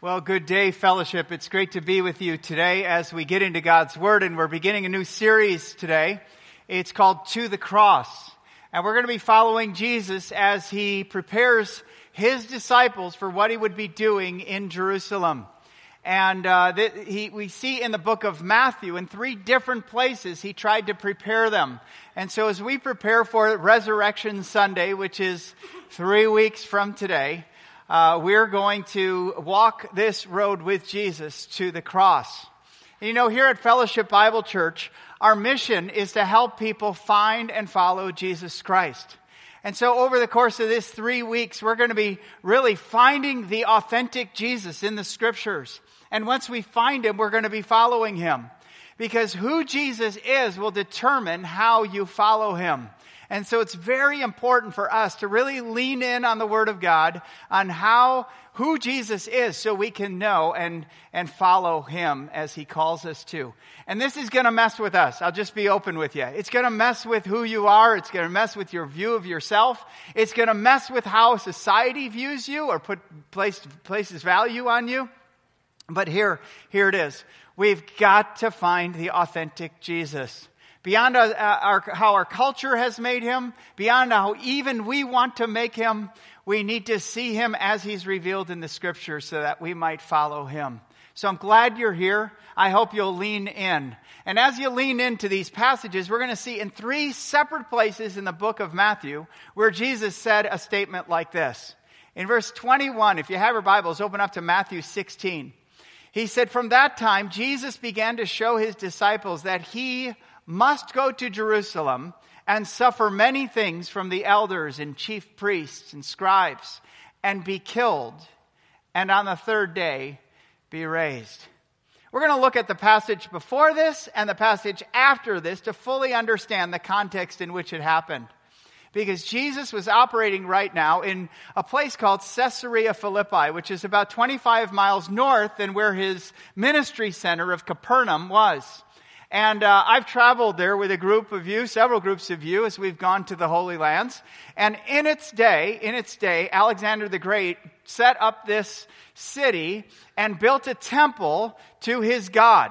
Well, good day, fellowship. It's great to be with you today as we get into God's Word, and we're beginning a new series today. It's called To the Cross. And we're going to be following Jesus as he prepares his disciples for what he would be doing in Jerusalem. And uh, th- he, we see in the book of Matthew, in three different places, he tried to prepare them. And so as we prepare for Resurrection Sunday, which is three weeks from today, uh, we're going to walk this road with Jesus to the cross. You know, here at Fellowship Bible Church, our mission is to help people find and follow Jesus Christ. And so over the course of this three weeks, we're going to be really finding the authentic Jesus in the scriptures. And once we find him, we're going to be following him. Because who Jesus is will determine how you follow him. And so it's very important for us to really lean in on the Word of God on how, who Jesus is so we can know and, and follow Him as He calls us to. And this is gonna mess with us. I'll just be open with you. It's gonna mess with who you are. It's gonna mess with your view of yourself. It's gonna mess with how society views you or put, place, places value on you. But here, here it is. We've got to find the authentic Jesus beyond our, our, how our culture has made him, beyond how even we want to make him, we need to see him as he's revealed in the scriptures so that we might follow him. So I'm glad you're here. I hope you'll lean in. And as you lean into these passages, we're going to see in three separate places in the book of Matthew where Jesus said a statement like this. In verse 21, if you have your Bibles, open up to Matthew 16. He said, From that time, Jesus began to show his disciples that he must go to Jerusalem and suffer many things from the elders and chief priests and scribes and be killed and on the third day be raised. We're going to look at the passage before this and the passage after this to fully understand the context in which it happened. Because Jesus was operating right now in a place called Caesarea Philippi, which is about 25 miles north than where his ministry center of Capernaum was. And uh, I've traveled there with a group of you, several groups of you, as we've gone to the Holy Lands. And in its day, in its day, Alexander the Great set up this city and built a temple to his god.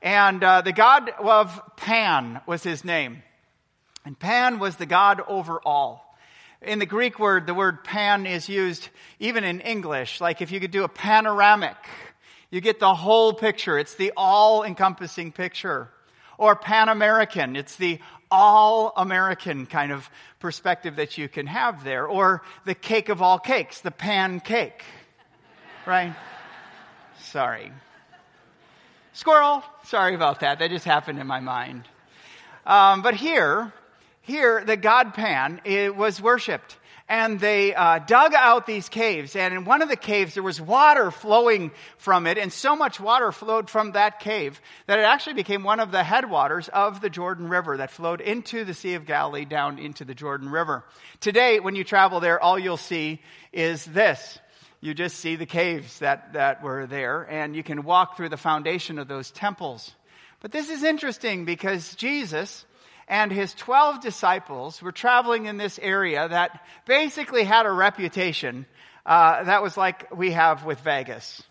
And uh, the god of Pan was his name. And Pan was the god over all. In the Greek word, the word pan is used even in English. Like if you could do a panoramic you get the whole picture. It's the all encompassing picture. Or Pan American. It's the all American kind of perspective that you can have there. Or the cake of all cakes, the pan cake. Right? Sorry. Squirrel. Sorry about that. That just happened in my mind. Um, but here, here, the god Pan was worshipped and they uh, dug out these caves. And in one of the caves, there was water flowing from it, and so much water flowed from that cave that it actually became one of the headwaters of the Jordan River that flowed into the Sea of Galilee down into the Jordan River. Today, when you travel there, all you'll see is this. You just see the caves that, that were there, and you can walk through the foundation of those temples. But this is interesting because Jesus, and his 12 disciples were traveling in this area that basically had a reputation uh, that was like we have with Vegas.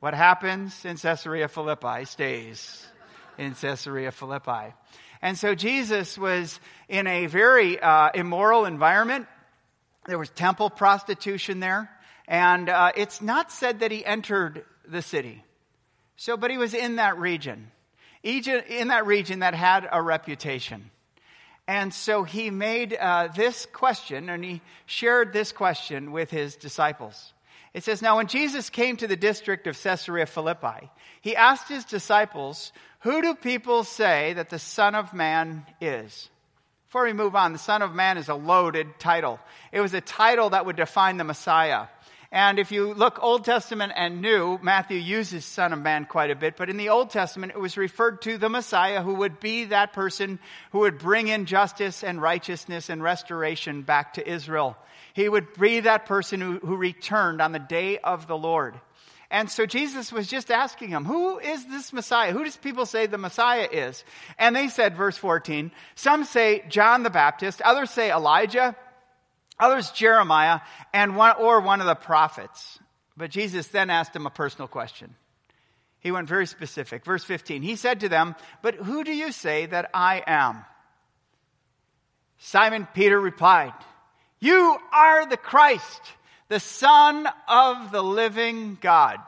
What happens in Caesarea Philippi stays in Caesarea Philippi. And so Jesus was in a very uh, immoral environment. There was temple prostitution there. And uh, it's not said that he entered the city. So, but he was in that region. Egypt, in that region that had a reputation. And so he made uh, this question, and he shared this question with his disciples. It says, Now when Jesus came to the district of Caesarea Philippi, he asked his disciples, Who do people say that the Son of Man is? Before we move on, the Son of Man is a loaded title. It was a title that would define the Messiah. And if you look Old Testament and New, Matthew uses Son of Man quite a bit, but in the Old Testament, it was referred to the Messiah who would be that person who would bring in justice and righteousness and restoration back to Israel. He would be that person who, who returned on the day of the Lord. And so Jesus was just asking them, who is this Messiah? Who does people say the Messiah is? And they said, verse 14, some say John the Baptist, others say Elijah, others Jeremiah, and one, or one of the prophets. But Jesus then asked him a personal question. He went very specific. Verse 15, he said to them, But who do you say that I am? Simon Peter replied, You are the Christ, the Son of the living God.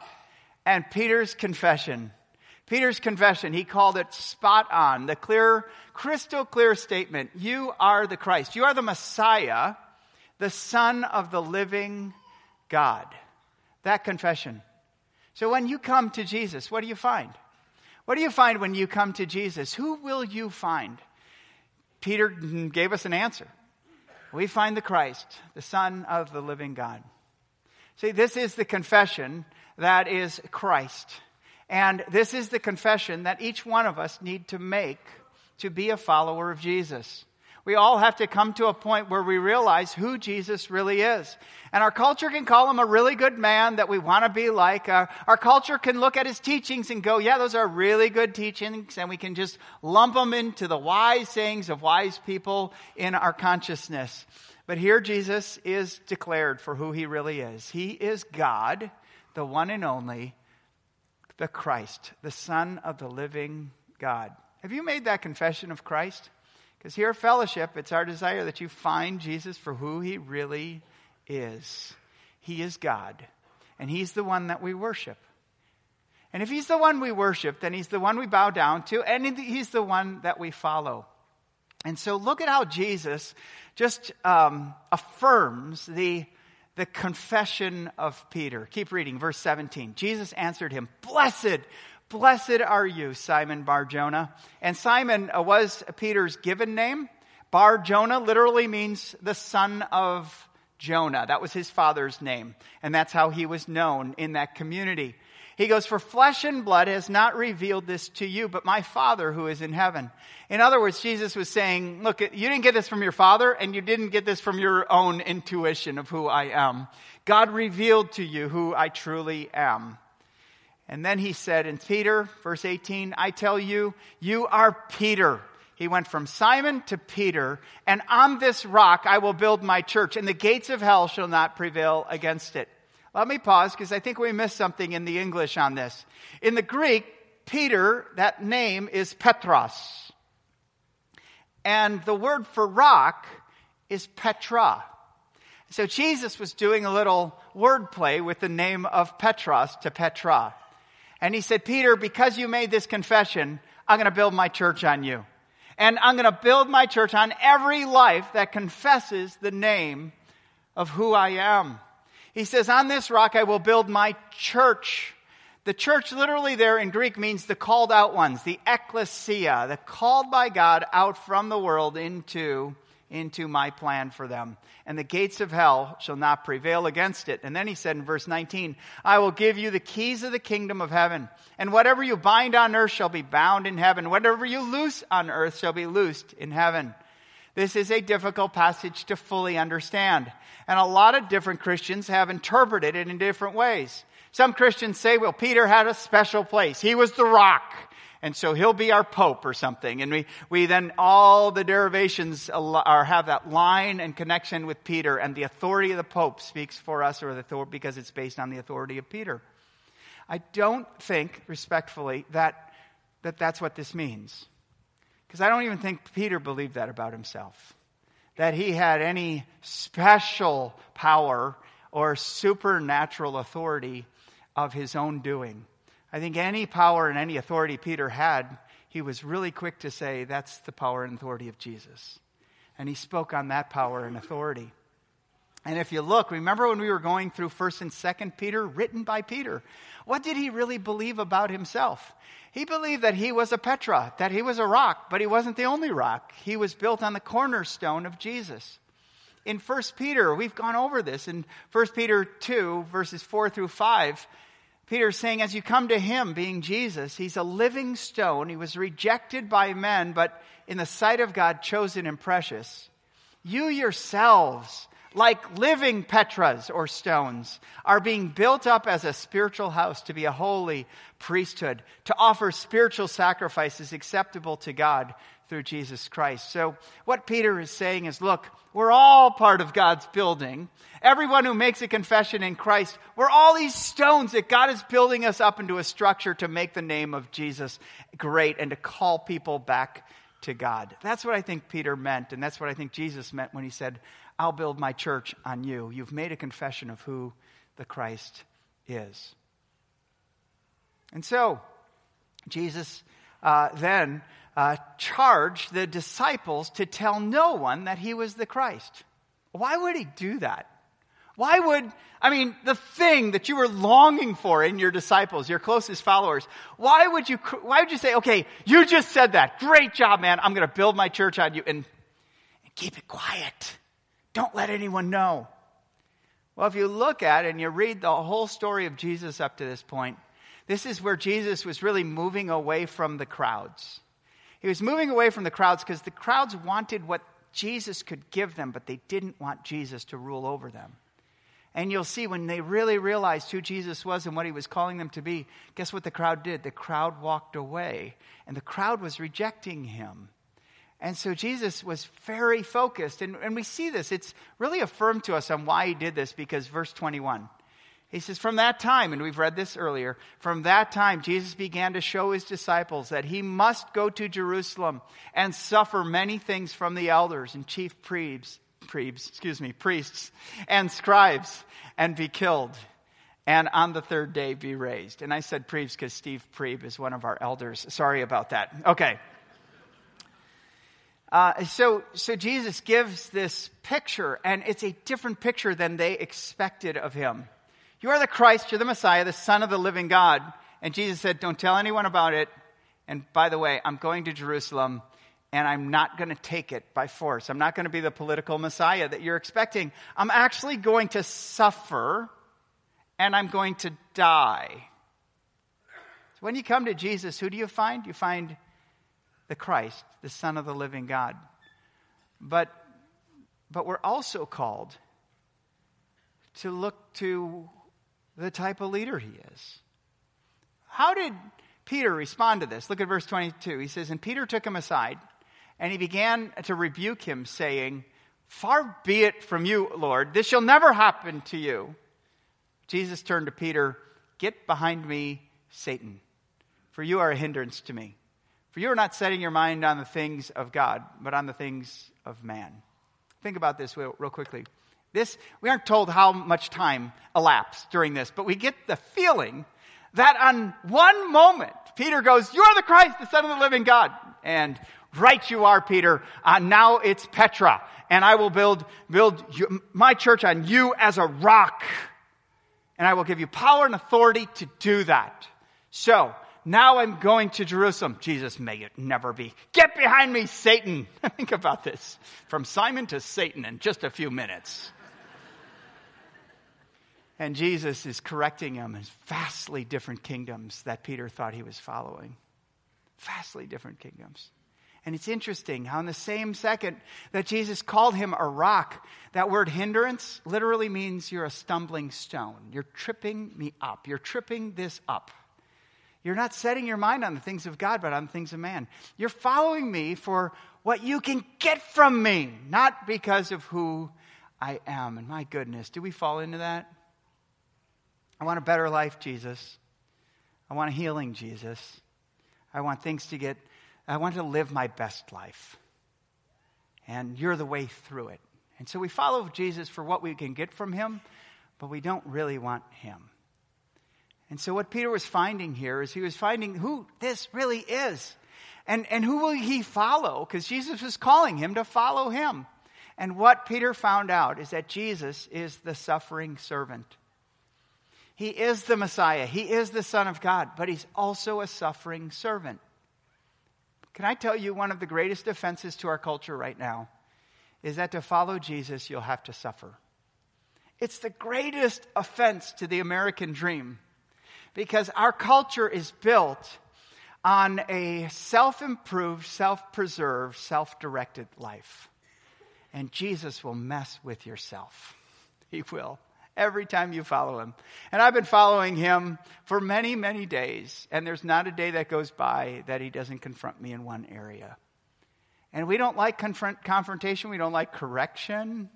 And Peter's confession, Peter's confession, he called it spot on, the clear, crystal clear statement. You are the Christ. You are the Messiah, the Son of the living God. That confession. So when you come to Jesus, what do you find? What do you find when you come to Jesus? Who will you find? Peter gave us an answer. We find the Christ, the Son of the living God. See, this is the confession that is Christ. And this is the confession that each one of us need to make to be a follower of Jesus. We all have to come to a point where we realize who Jesus really is. And our culture can call him a really good man that we want to be like. Uh, our culture can look at his teachings and go, yeah, those are really good teachings. And we can just lump them into the wise sayings of wise people in our consciousness. But here Jesus is declared for who he really is. He is God, the one and only, the Christ, the Son of the living God. Have you made that confession of Christ? Because here at Fellowship, it's our desire that you find Jesus for who he really is. He is God, and he's the one that we worship. And if he's the one we worship, then he's the one we bow down to, and he's the one that we follow. And so look at how Jesus just um, affirms the, the confession of Peter. Keep reading, verse 17. Jesus answered him, Blessed Blessed are you, Simon Bar Jonah. And Simon uh, was Peter's given name. Bar Jonah literally means the son of Jonah. That was his father's name. And that's how he was known in that community. He goes, For flesh and blood has not revealed this to you, but my Father who is in heaven. In other words, Jesus was saying, Look, you didn't get this from your Father, and you didn't get this from your own intuition of who I am. God revealed to you who I truly am. And then he said in Peter, verse 18, I tell you, you are Peter. He went from Simon to Peter, and on this rock I will build my church, and the gates of hell shall not prevail against it. Let me pause because I think we missed something in the English on this. In the Greek, Peter, that name is Petros. And the word for rock is Petra. So Jesus was doing a little wordplay with the name of Petros to Petra. And he said, Peter, because you made this confession, I'm going to build my church on you. And I'm going to build my church on every life that confesses the name of who I am. He says, On this rock I will build my church. The church, literally, there in Greek, means the called out ones, the ecclesia, the called by God out from the world into into my plan for them. And the gates of hell shall not prevail against it. And then he said in verse 19, I will give you the keys of the kingdom of heaven. And whatever you bind on earth shall be bound in heaven. Whatever you loose on earth shall be loosed in heaven. This is a difficult passage to fully understand. And a lot of different Christians have interpreted it in different ways. Some Christians say, well, Peter had a special place. He was the rock and so he'll be our pope or something. And we, we then, all the derivations are, have that line and connection with Peter, and the authority of the pope speaks for us or the, because it's based on the authority of Peter. I don't think, respectfully, that, that that's what this means. Because I don't even think Peter believed that about himself. That he had any special power or supernatural authority of his own doing. I think any power and any authority Peter had, he was really quick to say, that's the power and authority of Jesus. And he spoke on that power and authority. And if you look, remember when we were going through 1st and 2nd Peter, written by Peter, what did he really believe about himself? He believed that he was a Petra, that he was a rock, but he wasn't the only rock. He was built on the cornerstone of Jesus. In 1st Peter, we've gone over this in 1st Peter 2, verses 4 through 5. Peter is saying, as you come to him, being Jesus, he's a living stone. He was rejected by men, but in the sight of God, chosen and precious. You yourselves, like living Petras or stones, are being built up as a spiritual house to be a holy priesthood, to offer spiritual sacrifices acceptable to God through Jesus Christ. So what Peter is saying is, look, we're all part of God's building. Everyone who makes a confession in Christ, we're all these stones that God is building us up into a structure to make the name of Jesus great and to call people back to God. That's what I think Peter meant, and that's what I think Jesus meant when he said, I'll build my church on you. You've made a confession of who the Christ is. And so, Jesus uh, then uh, charged the disciples to tell no one that he was the Christ. Why would he do that? Why would, I mean, the thing that you were longing for in your disciples, your closest followers, why would you, why would you say, okay, you just said that. Great job, man. I'm going to build my church on you and, and keep it quiet. Don't let anyone know. Well, if you look at and you read the whole story of Jesus up to this point, this is where Jesus was really moving away from the crowds. He was moving away from the crowds because the crowds wanted what Jesus could give them, but they didn't want Jesus to rule over them. And you'll see when they really realized who Jesus was and what he was calling them to be, guess what the crowd did? The crowd walked away, and the crowd was rejecting him. And so Jesus was very focused. And, and we see this. It's really affirmed to us on why he did this because verse 21. He says, From that time, and we've read this earlier, from that time, Jesus began to show his disciples that he must go to Jerusalem and suffer many things from the elders and chief priests, priests excuse me, priests and scribes and be killed and on the third day be raised. And I said priests because Steve Prieb is one of our elders. Sorry about that. Okay. Uh, so, so Jesus gives this picture, and it's a different picture than they expected of him. You are the Christ, you're the Messiah, the Son of the living God. And Jesus said, Don't tell anyone about it. And by the way, I'm going to Jerusalem, and I'm not going to take it by force. I'm not going to be the political Messiah that you're expecting. I'm actually going to suffer, and I'm going to die. So when you come to Jesus, who do you find? You find the Christ, the Son of the living God. But, but we're also called to look to the type of leader he is. How did Peter respond to this? Look at verse 22. He says, And Peter took him aside, and he began to rebuke him, saying, Far be it from you, Lord, this shall never happen to you. Jesus turned to Peter, Get behind me, Satan, for you are a hindrance to me. For you are not setting your mind on the things of God, but on the things of man. Think about this real, real quickly. This, we aren't told how much time elapsed during this, but we get the feeling that on one moment, Peter goes, You are the Christ, the Son of the living God. And right you are, Peter. Uh, now it's Petra, and I will build, build you, my church on you as a rock. And I will give you power and authority to do that. So, now I'm going to Jerusalem. Jesus, may it never be. Get behind me, Satan. Think about this. From Simon to Satan in just a few minutes. And Jesus is correcting him in vastly different kingdoms that Peter thought he was following. Vastly different kingdoms. And it's interesting how, in the same second that Jesus called him a rock, that word hindrance literally means you're a stumbling stone. You're tripping me up. You're tripping this up. You're not setting your mind on the things of God, but on the things of man. You're following me for what you can get from me, not because of who I am. And my goodness, do we fall into that? I want a better life, Jesus. I want a healing, Jesus. I want things to get, I want to live my best life. And you're the way through it. And so we follow Jesus for what we can get from him, but we don't really want him. And so what Peter was finding here is he was finding who this really is. And, and who will he follow? Because Jesus was calling him to follow him. And what Peter found out is that Jesus is the suffering servant. He is the Messiah. He is the Son of God, but he's also a suffering servant. Can I tell you one of the greatest offenses to our culture right now is that to follow Jesus, you'll have to suffer. It's the greatest offense to the American dream because our culture is built on a self improved, self preserved, self directed life. And Jesus will mess with yourself. He will. Every time you follow him. And I've been following him for many, many days. And there's not a day that goes by that he doesn't confront me in one area. And we don't like confront, confrontation. We don't like correction.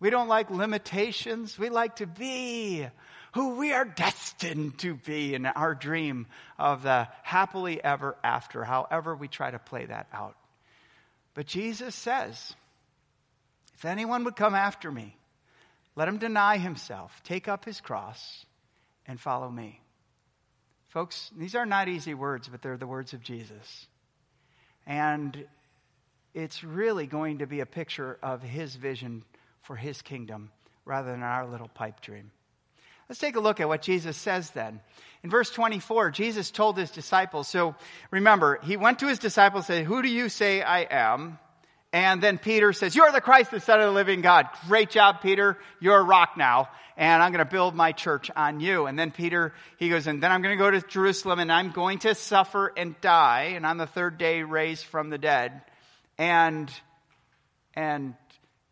We don't like limitations. We like to be who we are destined to be in our dream of the happily ever after, however we try to play that out. But Jesus says, if anyone would come after me, let him deny himself, take up his cross, and follow me. Folks, these are not easy words, but they're the words of Jesus. And it's really going to be a picture of his vision for his kingdom rather than our little pipe dream. Let's take a look at what Jesus says then. In verse 24, Jesus told his disciples, so remember, he went to his disciples and said, Who do you say I am? And then Peter says, You're the Christ, the Son of the living God. Great job, Peter. You're a rock now. And I'm going to build my church on you. And then Peter, he goes, And then I'm going to go to Jerusalem and I'm going to suffer and die. And on the third day, raised from the dead. And, and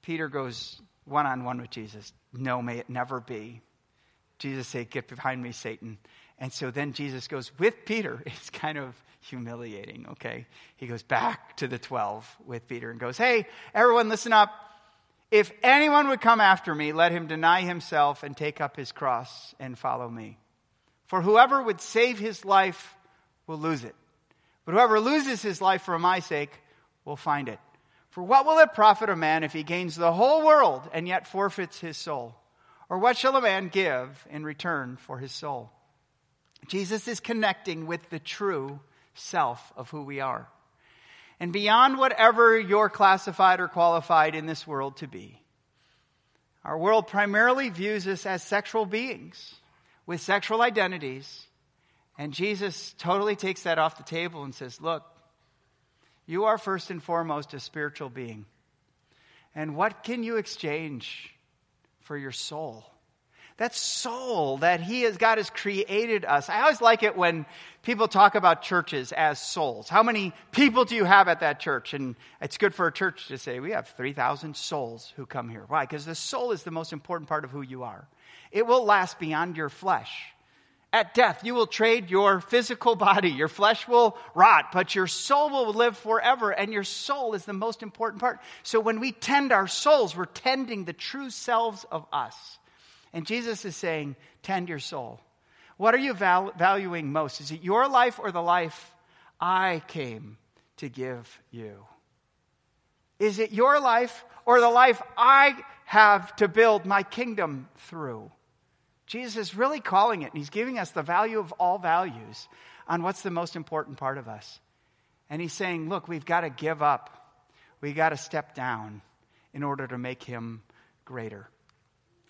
Peter goes one on one with Jesus. No, may it never be. Jesus said, Get behind me, Satan. And so then Jesus goes with Peter. It's kind of humiliating, okay? He goes back to the 12 with Peter and goes, Hey, everyone, listen up. If anyone would come after me, let him deny himself and take up his cross and follow me. For whoever would save his life will lose it. But whoever loses his life for my sake will find it. For what will it profit a man if he gains the whole world and yet forfeits his soul? Or what shall a man give in return for his soul? Jesus is connecting with the true self of who we are. And beyond whatever you're classified or qualified in this world to be, our world primarily views us as sexual beings with sexual identities. And Jesus totally takes that off the table and says, Look, you are first and foremost a spiritual being. And what can you exchange for your soul? That soul that He has, God has created us. I always like it when people talk about churches as souls. How many people do you have at that church? And it's good for a church to say, we have 3,000 souls who come here. Why? Because the soul is the most important part of who you are. It will last beyond your flesh. At death, you will trade your physical body. Your flesh will rot, but your soul will live forever, and your soul is the most important part. So when we tend our souls, we're tending the true selves of us. And Jesus is saying, tend your soul. What are you val- valuing most? Is it your life or the life I came to give you? Is it your life or the life I have to build my kingdom through? Jesus is really calling it, and he's giving us the value of all values on what's the most important part of us. And he's saying, look, we've got to give up, we've got to step down in order to make him greater.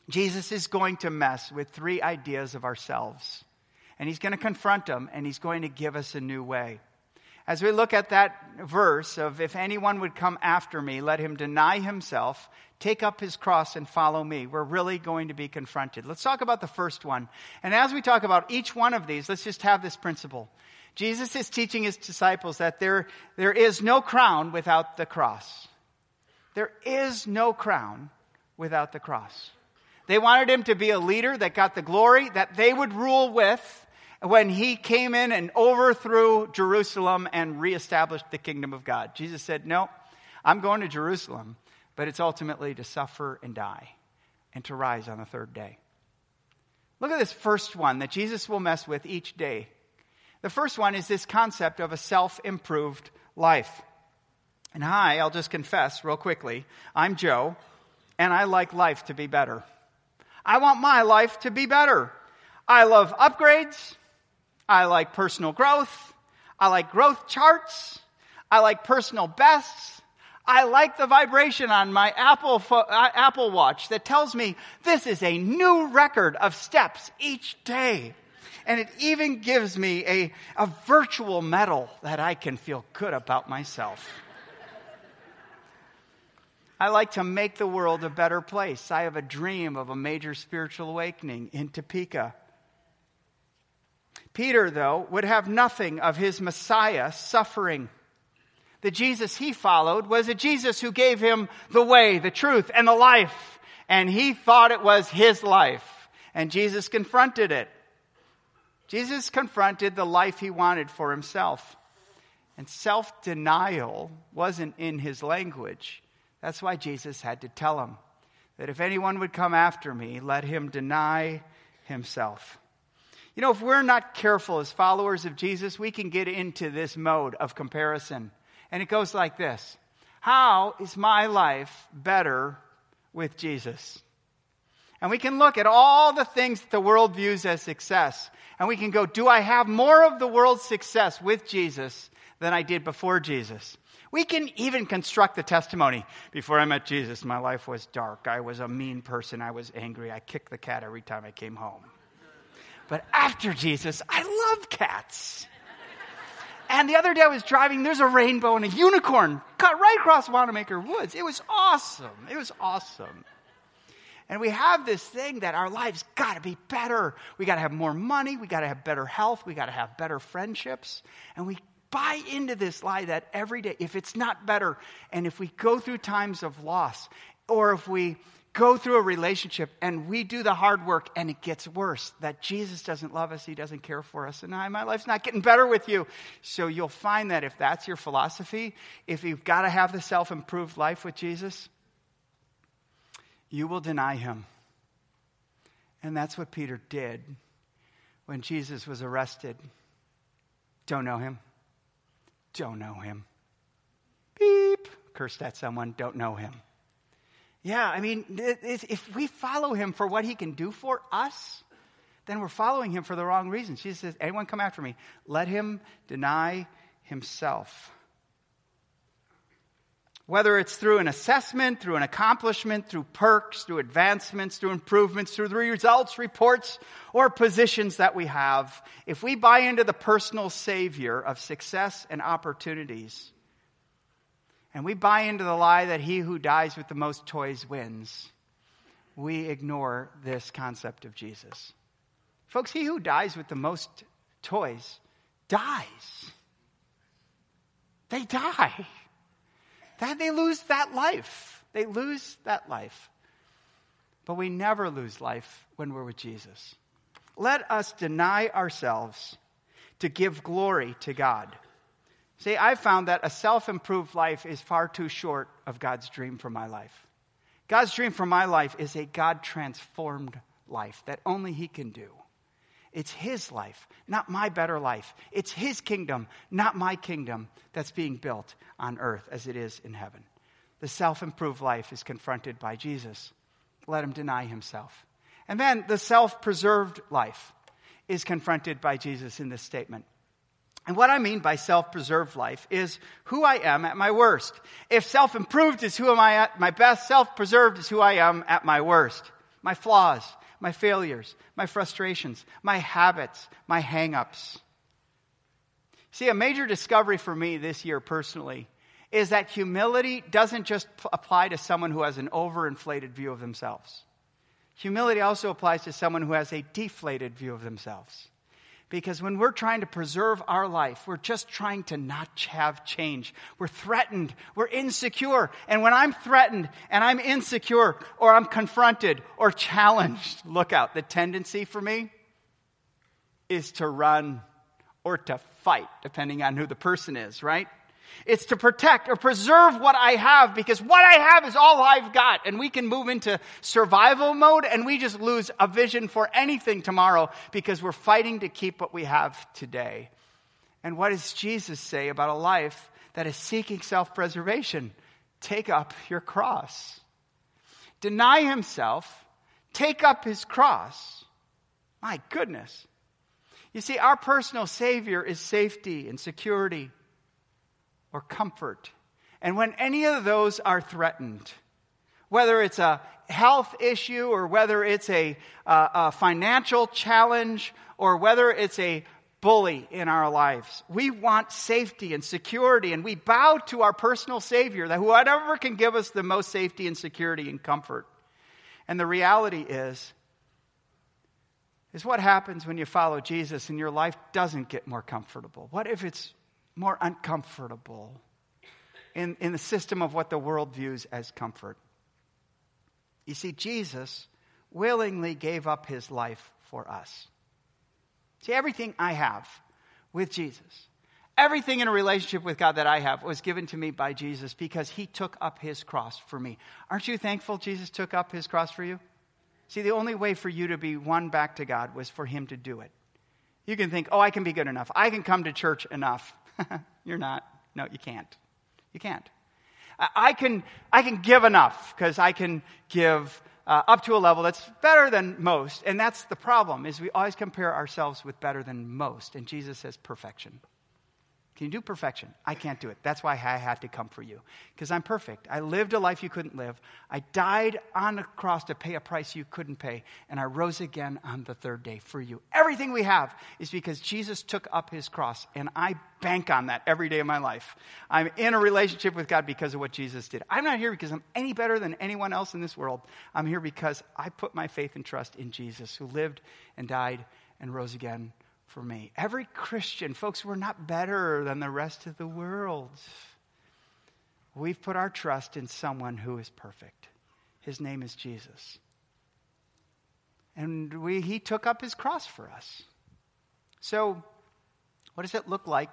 Jesus is going to mess with three ideas of ourselves. And he's going to confront them and he's going to give us a new way. As we look at that verse of, if anyone would come after me, let him deny himself, take up his cross, and follow me, we're really going to be confronted. Let's talk about the first one. And as we talk about each one of these, let's just have this principle. Jesus is teaching his disciples that there, there is no crown without the cross. There is no crown without the cross. They wanted him to be a leader that got the glory that they would rule with when he came in and overthrew Jerusalem and reestablished the kingdom of God. Jesus said, No, I'm going to Jerusalem, but it's ultimately to suffer and die and to rise on the third day. Look at this first one that Jesus will mess with each day. The first one is this concept of a self improved life. And hi, I'll just confess real quickly I'm Joe, and I like life to be better. I want my life to be better. I love upgrades. I like personal growth. I like growth charts. I like personal bests. I like the vibration on my Apple, uh, Apple Watch that tells me this is a new record of steps each day. And it even gives me a, a virtual medal that I can feel good about myself. I like to make the world a better place. I have a dream of a major spiritual awakening in Topeka. Peter, though, would have nothing of his Messiah suffering. The Jesus he followed was a Jesus who gave him the way, the truth, and the life. And he thought it was his life. And Jesus confronted it. Jesus confronted the life he wanted for himself. And self denial wasn't in his language. That's why Jesus had to tell him that if anyone would come after me, let him deny himself. You know, if we're not careful as followers of Jesus, we can get into this mode of comparison. And it goes like this How is my life better with Jesus? And we can look at all the things that the world views as success. And we can go, Do I have more of the world's success with Jesus than I did before Jesus? We can even construct the testimony. Before I met Jesus, my life was dark. I was a mean person. I was angry. I kicked the cat every time I came home. But after Jesus, I love cats. And the other day I was driving, there's a rainbow and a unicorn cut right across Wanamaker Woods. It was awesome. It was awesome. And we have this thing that our lives got to be better. We got to have more money. We got to have better health. We got to have better friendships. And we buy into this lie that every day, if it's not better, and if we go through times of loss, or if we go through a relationship and we do the hard work and it gets worse, that Jesus doesn't love us, He doesn't care for us, and I, my life's not getting better with you. So you'll find that if that's your philosophy, if you've got to have the self improved life with Jesus, you will deny Him. And that's what Peter did when Jesus was arrested. Don't know Him. Don't know Him. Beep. Cursed at someone. Don't know Him. Yeah, I mean, if we follow him for what he can do for us, then we're following him for the wrong reasons. Jesus says, Anyone come after me, let him deny himself. Whether it's through an assessment, through an accomplishment, through perks, through advancements, through improvements, through the results, reports, or positions that we have, if we buy into the personal savior of success and opportunities, and we buy into the lie that he who dies with the most toys wins, we ignore this concept of Jesus. Folks, he who dies with the most toys dies. They die. That they lose that life. They lose that life. But we never lose life when we're with Jesus. Let us deny ourselves to give glory to God. See, I've found that a self improved life is far too short of God's dream for my life. God's dream for my life is a God transformed life that only He can do. It's His life, not my better life. It's His kingdom, not my kingdom, that's being built on earth as it is in heaven. The self improved life is confronted by Jesus. Let him deny himself. And then the self preserved life is confronted by Jesus in this statement. And what I mean by self-preserved life is who I am at my worst. If self-improved is who am I at my best, self-preserved is who I am at my worst. My flaws, my failures, my frustrations, my habits, my hang-ups. See, a major discovery for me this year personally is that humility doesn't just apply to someone who has an overinflated view of themselves. Humility also applies to someone who has a deflated view of themselves. Because when we're trying to preserve our life, we're just trying to not have change. We're threatened. We're insecure. And when I'm threatened and I'm insecure or I'm confronted or challenged, look out. The tendency for me is to run or to fight, depending on who the person is, right? It's to protect or preserve what I have because what I have is all I've got. And we can move into survival mode and we just lose a vision for anything tomorrow because we're fighting to keep what we have today. And what does Jesus say about a life that is seeking self preservation? Take up your cross. Deny himself, take up his cross. My goodness. You see, our personal Savior is safety and security or comfort. And when any of those are threatened, whether it's a health issue or whether it's a, uh, a financial challenge or whether it's a bully in our lives. We want safety and security, and we bow to our personal Savior, that whatever can give us the most safety and security and comfort. And the reality is, is what happens when you follow Jesus and your life doesn't get more comfortable? What if it's more uncomfortable in, in the system of what the world views as comfort. You see, Jesus willingly gave up his life for us. See, everything I have with Jesus, Everything in a relationship with God that I have was given to me by Jesus because he took up his cross for me. Aren't you thankful Jesus took up his cross for you? See, the only way for you to be won back to God was for him to do it. You can think, oh, I can be good enough. I can come to church enough. You're not. No, you can't. You can't. I can, I can give enough because I can give uh, up to a level that's better than most. And that's the problem is we always compare ourselves with better than most. And Jesus says perfection. Can you do perfection? I can't do it. That's why I had to come for you. Because I'm perfect. I lived a life you couldn't live. I died on the cross to pay a price you couldn't pay. And I rose again on the third day for you. Everything we have is because Jesus took up his cross. And I bank on that every day of my life. I'm in a relationship with God because of what Jesus did. I'm not here because I'm any better than anyone else in this world. I'm here because I put my faith and trust in Jesus who lived and died and rose again for me. Every Christian, folks, we're not better than the rest of the world. We've put our trust in someone who is perfect. His name is Jesus. And we, he took up his cross for us. So, what does it look like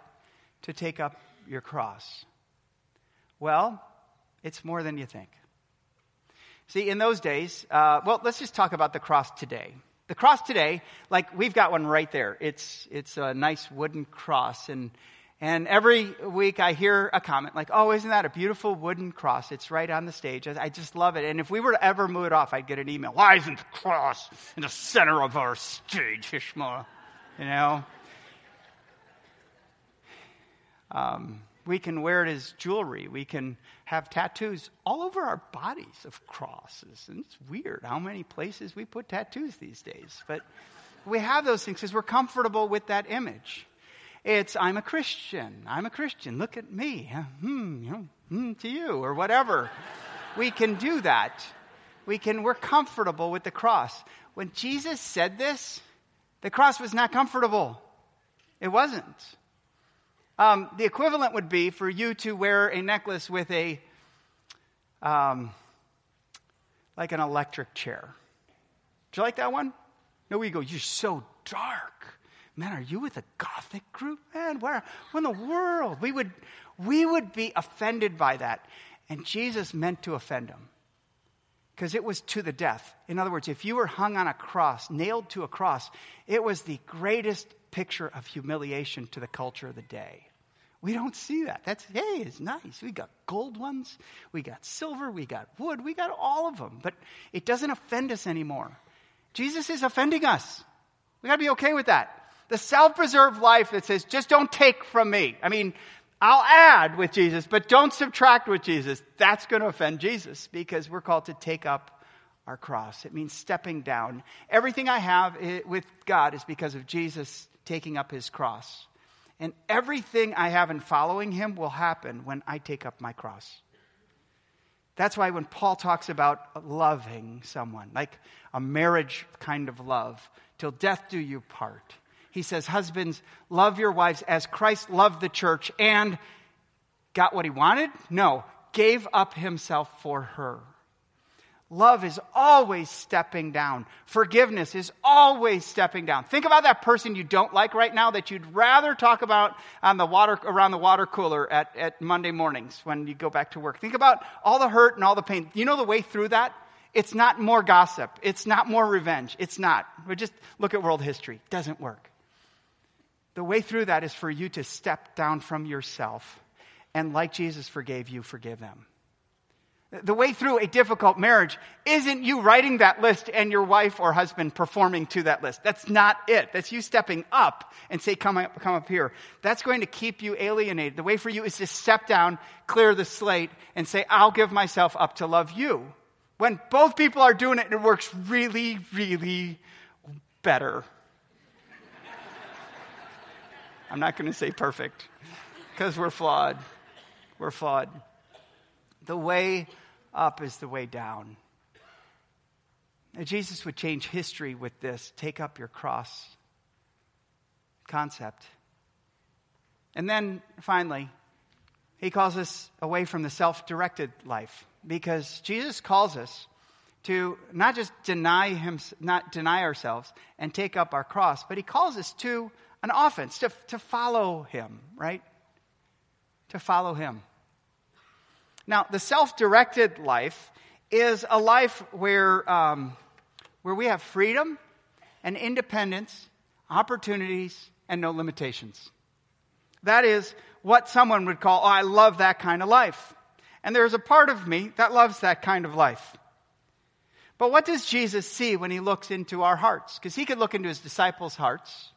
to take up your cross? Well, it's more than you think. See, in those days, uh, well, let's just talk about the cross today. The cross today, like we've got one right there. It's, it's a nice wooden cross. And, and every week I hear a comment like, oh, isn't that a beautiful wooden cross? It's right on the stage. I, just love it. And if we were to ever move it off, I'd get an email. Why isn't the cross in the center of our stage, Ishmael? You know? Um, we can wear it as jewelry. We can have tattoos all over our bodies of crosses. And it's weird how many places we put tattoos these days. But we have those things because we're comfortable with that image. It's, I'm a Christian. I'm a Christian. Look at me. Hmm, you know, hmm to you, or whatever. we can do that. We can, we're comfortable with the cross. When Jesus said this, the cross was not comfortable. It wasn't. Um, the equivalent would be for you to wear a necklace with a, um, like an electric chair. Do you like that one? No, we go, you're so dark. Man, are you with a gothic group? Man, where, where in the world? We would, we would be offended by that. And Jesus meant to offend them because it was to the death. In other words, if you were hung on a cross, nailed to a cross, it was the greatest picture of humiliation to the culture of the day. We don't see that. That's, hey, it's nice. We got gold ones, we got silver, we got wood, we got all of them, but it doesn't offend us anymore. Jesus is offending us. We got to be okay with that. The self preserved life that says, just don't take from me. I mean, I'll add with Jesus, but don't subtract with Jesus. That's going to offend Jesus because we're called to take up our cross. It means stepping down. Everything I have eh, with God is because of Jesus taking up his cross. And everything I have in following him will happen when I take up my cross. That's why when Paul talks about loving someone, like a marriage kind of love, till death do you part, he says, Husbands, love your wives as Christ loved the church and got what he wanted? No, gave up himself for her. Love is always stepping down. Forgiveness is always stepping down. Think about that person you don't like right now that you'd rather talk about on the water, around the water cooler at, at Monday mornings when you go back to work. Think about all the hurt and all the pain. You know the way through that? It's not more gossip. It's not more revenge. It's not. But just look at world history. It doesn't work. The way through that is for you to step down from yourself and like Jesus forgave you, forgive them. The way through a difficult marriage isn't you writing that list and your wife or husband performing to that list. That's not it. That's you stepping up and say, come up, come up here. That's going to keep you alienated. The way for you is to step down, clear the slate, and say, I'll give myself up to love you. When both people are doing it, it works really, really better. I'm not going to say perfect because we're flawed. We're flawed. The way up is the way down. Jesus would change history with this take up your cross concept. And then finally, he calls us away from the self directed life because Jesus calls us to not just deny him, not deny ourselves and take up our cross, but he calls us to an offense, to, to follow him, right? to follow him. Now, the self directed life is a life where, um, where we have freedom and independence, opportunities, and no limitations. That is what someone would call, oh, I love that kind of life. And there's a part of me that loves that kind of life. But what does Jesus see when he looks into our hearts? Because he could look into his disciples' hearts,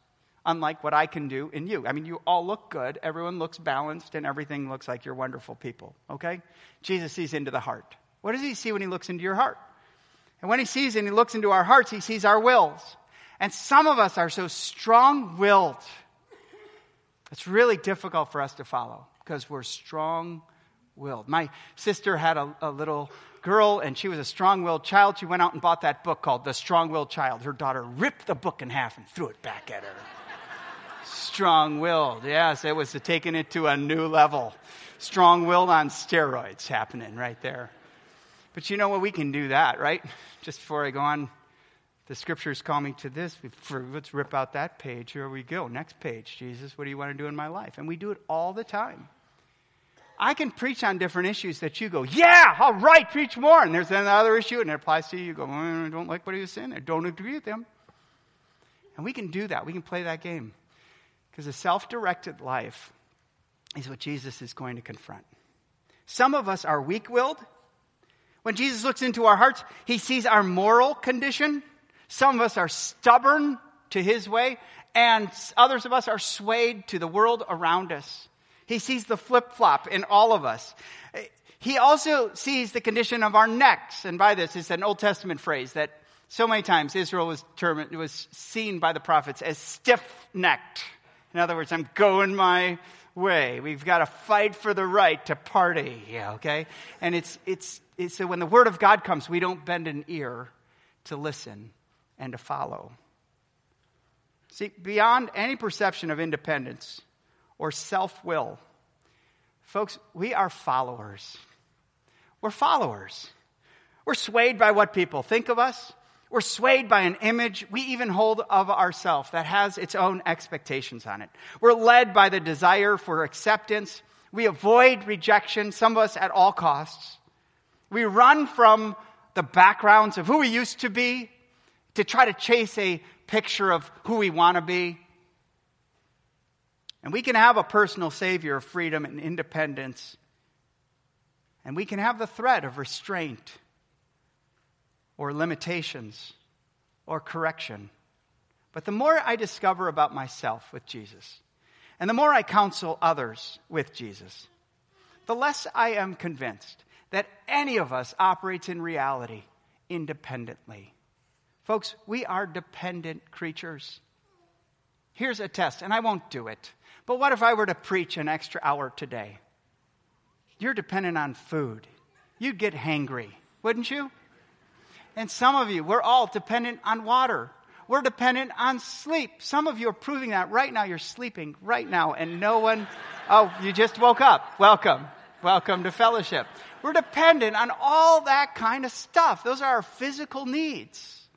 unlike what I can do in you. I mean, you all look good, everyone looks balanced, and everything looks like you're wonderful people, okay? Jesus sees into the heart. What does he see when he looks into your heart? And when he sees and he looks into our hearts, he sees our wills. And some of us are so strong willed, it's really difficult for us to follow because we're strong willed. My sister had a, a little girl and she was a strong willed child. She went out and bought that book called The Strong Willed Child. Her daughter ripped the book in half and threw it back at her. Strong willed. Yes, it was taking it to a new level. Strong willed on steroids happening right there. But you know what? We can do that, right? Just before I go on, the scriptures call me to this. Let's rip out that page. Here we go. Next page. Jesus, what do you want to do in my life? And we do it all the time. I can preach on different issues that you go, yeah, all right, preach more. And there's another issue and it applies to you. You go, mm, I don't like what he was saying. I don't agree with him. And we can do that. We can play that game. Because a self directed life is what Jesus is going to confront. Some of us are weak willed. When Jesus looks into our hearts, he sees our moral condition. Some of us are stubborn to his way, and others of us are swayed to the world around us. He sees the flip flop in all of us. He also sees the condition of our necks. And by this, it's an Old Testament phrase that so many times Israel was, termed, was seen by the prophets as stiff necked. In other words, I'm going my way. We've got to fight for the right to party, yeah, okay? And it's, it's, it's so when the word of God comes, we don't bend an ear to listen and to follow. See, beyond any perception of independence, or self will. Folks, we are followers. We're followers. We're swayed by what people think of us. We're swayed by an image we even hold of ourselves that has its own expectations on it. We're led by the desire for acceptance. We avoid rejection, some of us at all costs. We run from the backgrounds of who we used to be to try to chase a picture of who we want to be. And we can have a personal savior of freedom and independence. And we can have the threat of restraint or limitations or correction. But the more I discover about myself with Jesus, and the more I counsel others with Jesus, the less I am convinced that any of us operates in reality independently. Folks, we are dependent creatures. Here's a test, and I won't do it. But what if I were to preach an extra hour today? You're dependent on food. You'd get hangry, wouldn't you? And some of you, we're all dependent on water. We're dependent on sleep. Some of you are proving that right now. You're sleeping right now, and no one, oh, you just woke up. Welcome. Welcome to fellowship. We're dependent on all that kind of stuff. Those are our physical needs.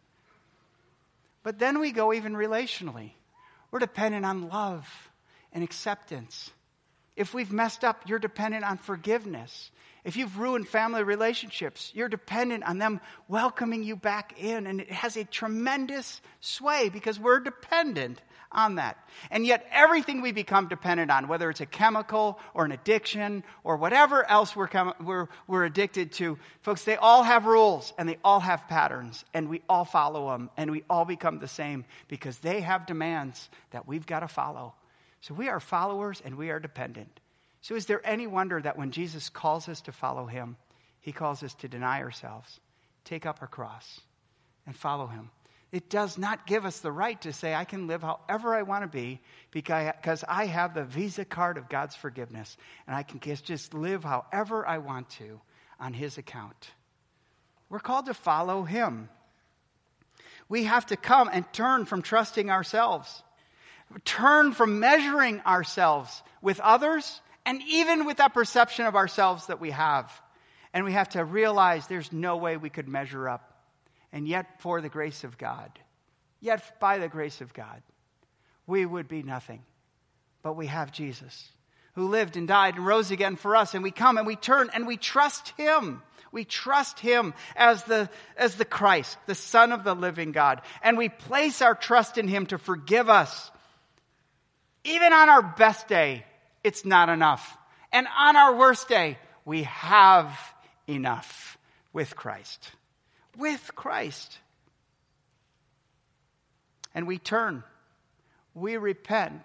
But then we go even relationally. We're dependent on love and acceptance. If we've messed up, you're dependent on forgiveness. If you've ruined family relationships, you're dependent on them welcoming you back in. And it has a tremendous sway because we're dependent on that. And yet, everything we become dependent on, whether it's a chemical or an addiction or whatever else we're, we're, we're addicted to, folks, they all have rules and they all have patterns and we all follow them and we all become the same because they have demands that we've got to follow. So we are followers and we are dependent. So is there any wonder that when Jesus calls us to follow him, he calls us to deny ourselves, take up our cross, and follow him? It does not give us the right to say, I can live however I want to be because I have the Visa card of God's forgiveness and I can just live however I want to on His account. We're called to follow Him. We have to come and turn from trusting ourselves, turn from measuring ourselves with others and even with that perception of ourselves that we have. And we have to realize there's no way we could measure up and yet, for the grace of God, yet by the grace of God, we would be nothing. But we have Jesus. who lived and died and rose again for us. And we come and we turn and we trust him. We trust him as the, as the Christ, the Son of the living God. And we place our trust in him to forgive us. Even on our best day, it's not enough. And on our worst day, we have enough with Christ. With Christ. And we turn, we repent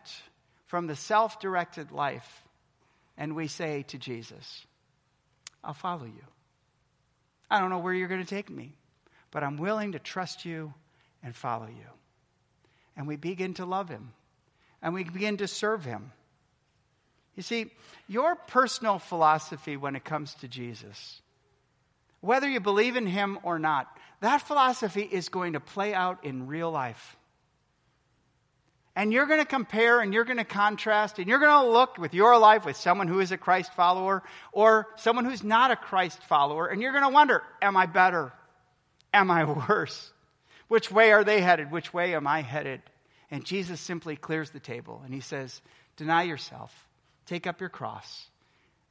from the self directed life, and we say to Jesus, I'll follow you. I don't know where you're going to take me, but I'm willing to trust you and follow you. And we begin to love him, and we begin to serve him. You see, your personal philosophy when it comes to Jesus, whether you believe in him or not, that philosophy is going to play out in real life. And you're going to compare and you're going to contrast and you're going to look with your life with someone who is a Christ follower or someone who's not a Christ follower. And you're going to wonder, am I better? Am I worse? Which way are they headed? Which way am I headed? And Jesus simply clears the table and he says, Deny yourself, take up your cross,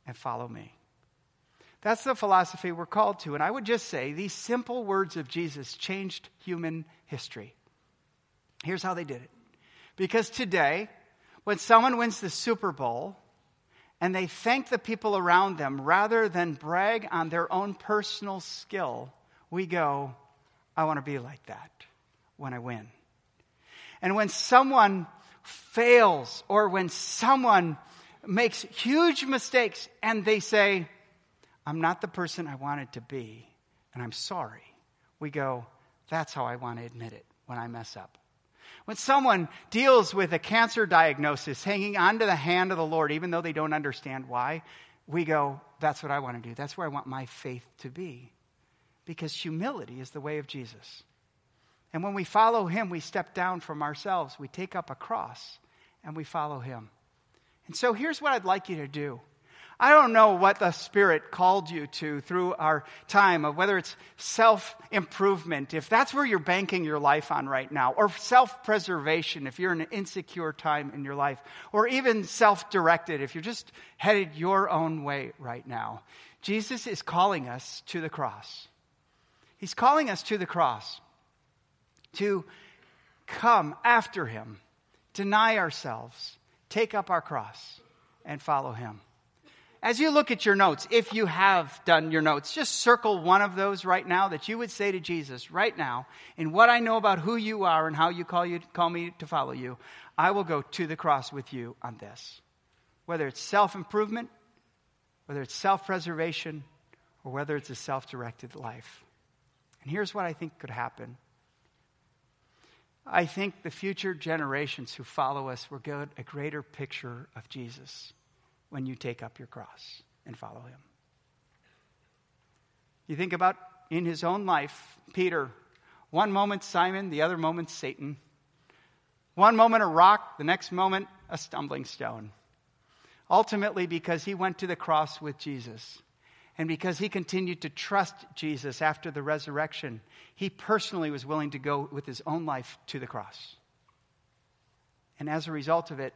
and follow me. That's the philosophy we're called to. And I would just say these simple words of Jesus changed human history. Here's how they did it because today, when someone wins the Super Bowl and they thank the people around them rather than brag on their own personal skill, we go, I want to be like that when I win. And when someone fails or when someone makes huge mistakes and they say, I'm not the person I wanted to be and I'm sorry, we go, that's how I want to admit it when I mess up. When someone deals with a cancer diagnosis hanging onto the hand of the Lord, even though they don't understand why, we go, that's what I want to do. That's where I want my faith to be. Because humility is the way of Jesus. And when we follow him, we step down from ourselves. We take up a cross and we follow him. And so here's what I'd like you to do. I don't know what the Spirit called you to through our time of whether it's self improvement, if that's where you're banking your life on right now, or self preservation, if you're in an insecure time in your life, or even self directed, if you're just headed your own way right now. Jesus is calling us to the cross. He's calling us to the cross to come after Him, deny ourselves, take up our cross, and follow Him. As you look at your notes, if you have done your notes, just circle one of those right now that you would say to Jesus right now, in what I know about who you are and how you call, you, call me to follow you, I will go to the cross with you on this. Whether it's self improvement, whether it's self preservation, or whether it's a self directed life. And here's what I think could happen. I think the future generations who follow us will get a greater picture of Jesus when you take up your cross and follow him. You think about in his own life, Peter, one moment Simon, the other moment Satan. One moment a rock, the next moment a stumbling stone. Ultimately, because he went to the cross with Jesus and because he continued to trust Jesus after the resurrection, he personally was willing to go with his own life to the cross. And as a result of it,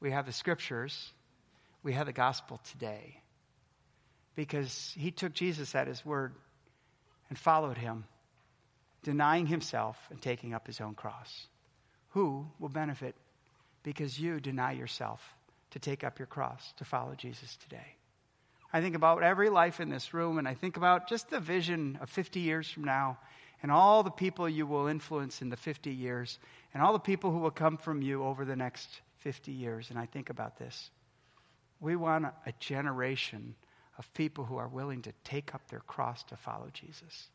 we have the scriptures we have the gospel today. Because he took Jesus at his word and followed him, denying himself and taking up his own cross. Who will benefit because you deny yourself to take up your cross to follow Jesus today? I think about every life in this room, and I think about just the vision of 50 years from now and all the people you will influence in the 50 years and all the people who will come from you over the next 50 years. And I think about this. We want a generation of people who are willing to take up their cross to follow Jesus.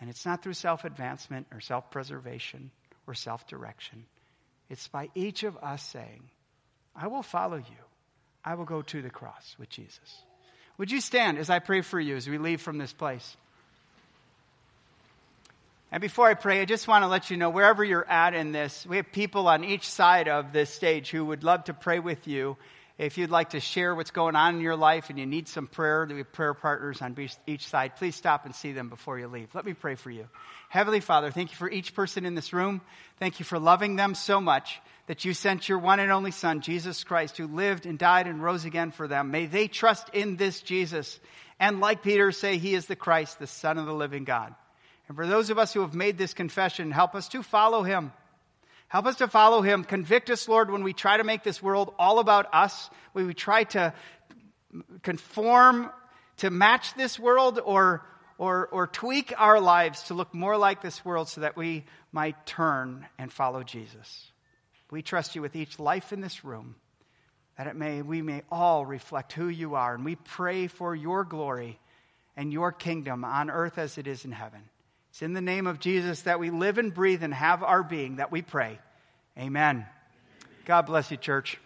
And it's not through self advancement or self preservation or self direction. It's by each of us saying, I will follow you. I will go to the cross with Jesus. Would you stand as I pray for you as we leave from this place? And before I pray, I just want to let you know wherever you're at in this, we have people on each side of this stage who would love to pray with you If you'd like to share what's going on in your life and you need some prayer, we have prayer partners on each side. Please stop and see them before you leave. Let me pray for you. Heavenly Father, thank you for each person in this room. Thank you for loving them so much that you sent your one and only Son, Jesus Christ, who lived and died and rose again for them. May they trust in this Jesus and, like Peter, say he is the Christ, the Son of the living God. And for those of us who have made this confession, help us to follow him Help us to follow him. Convict us, Lord, when we try to make this world all about us, when we try to conform to match this world or, or, or tweak our lives to look more like this world so that we might turn and follow Jesus. We trust you with each life in this room, that it may, we may all reflect who you are. And we pray for your glory and your kingdom on earth as it is in heaven. It's in the name of Jesus that we live and breathe and have our being that we pray. Amen. God bless you, church.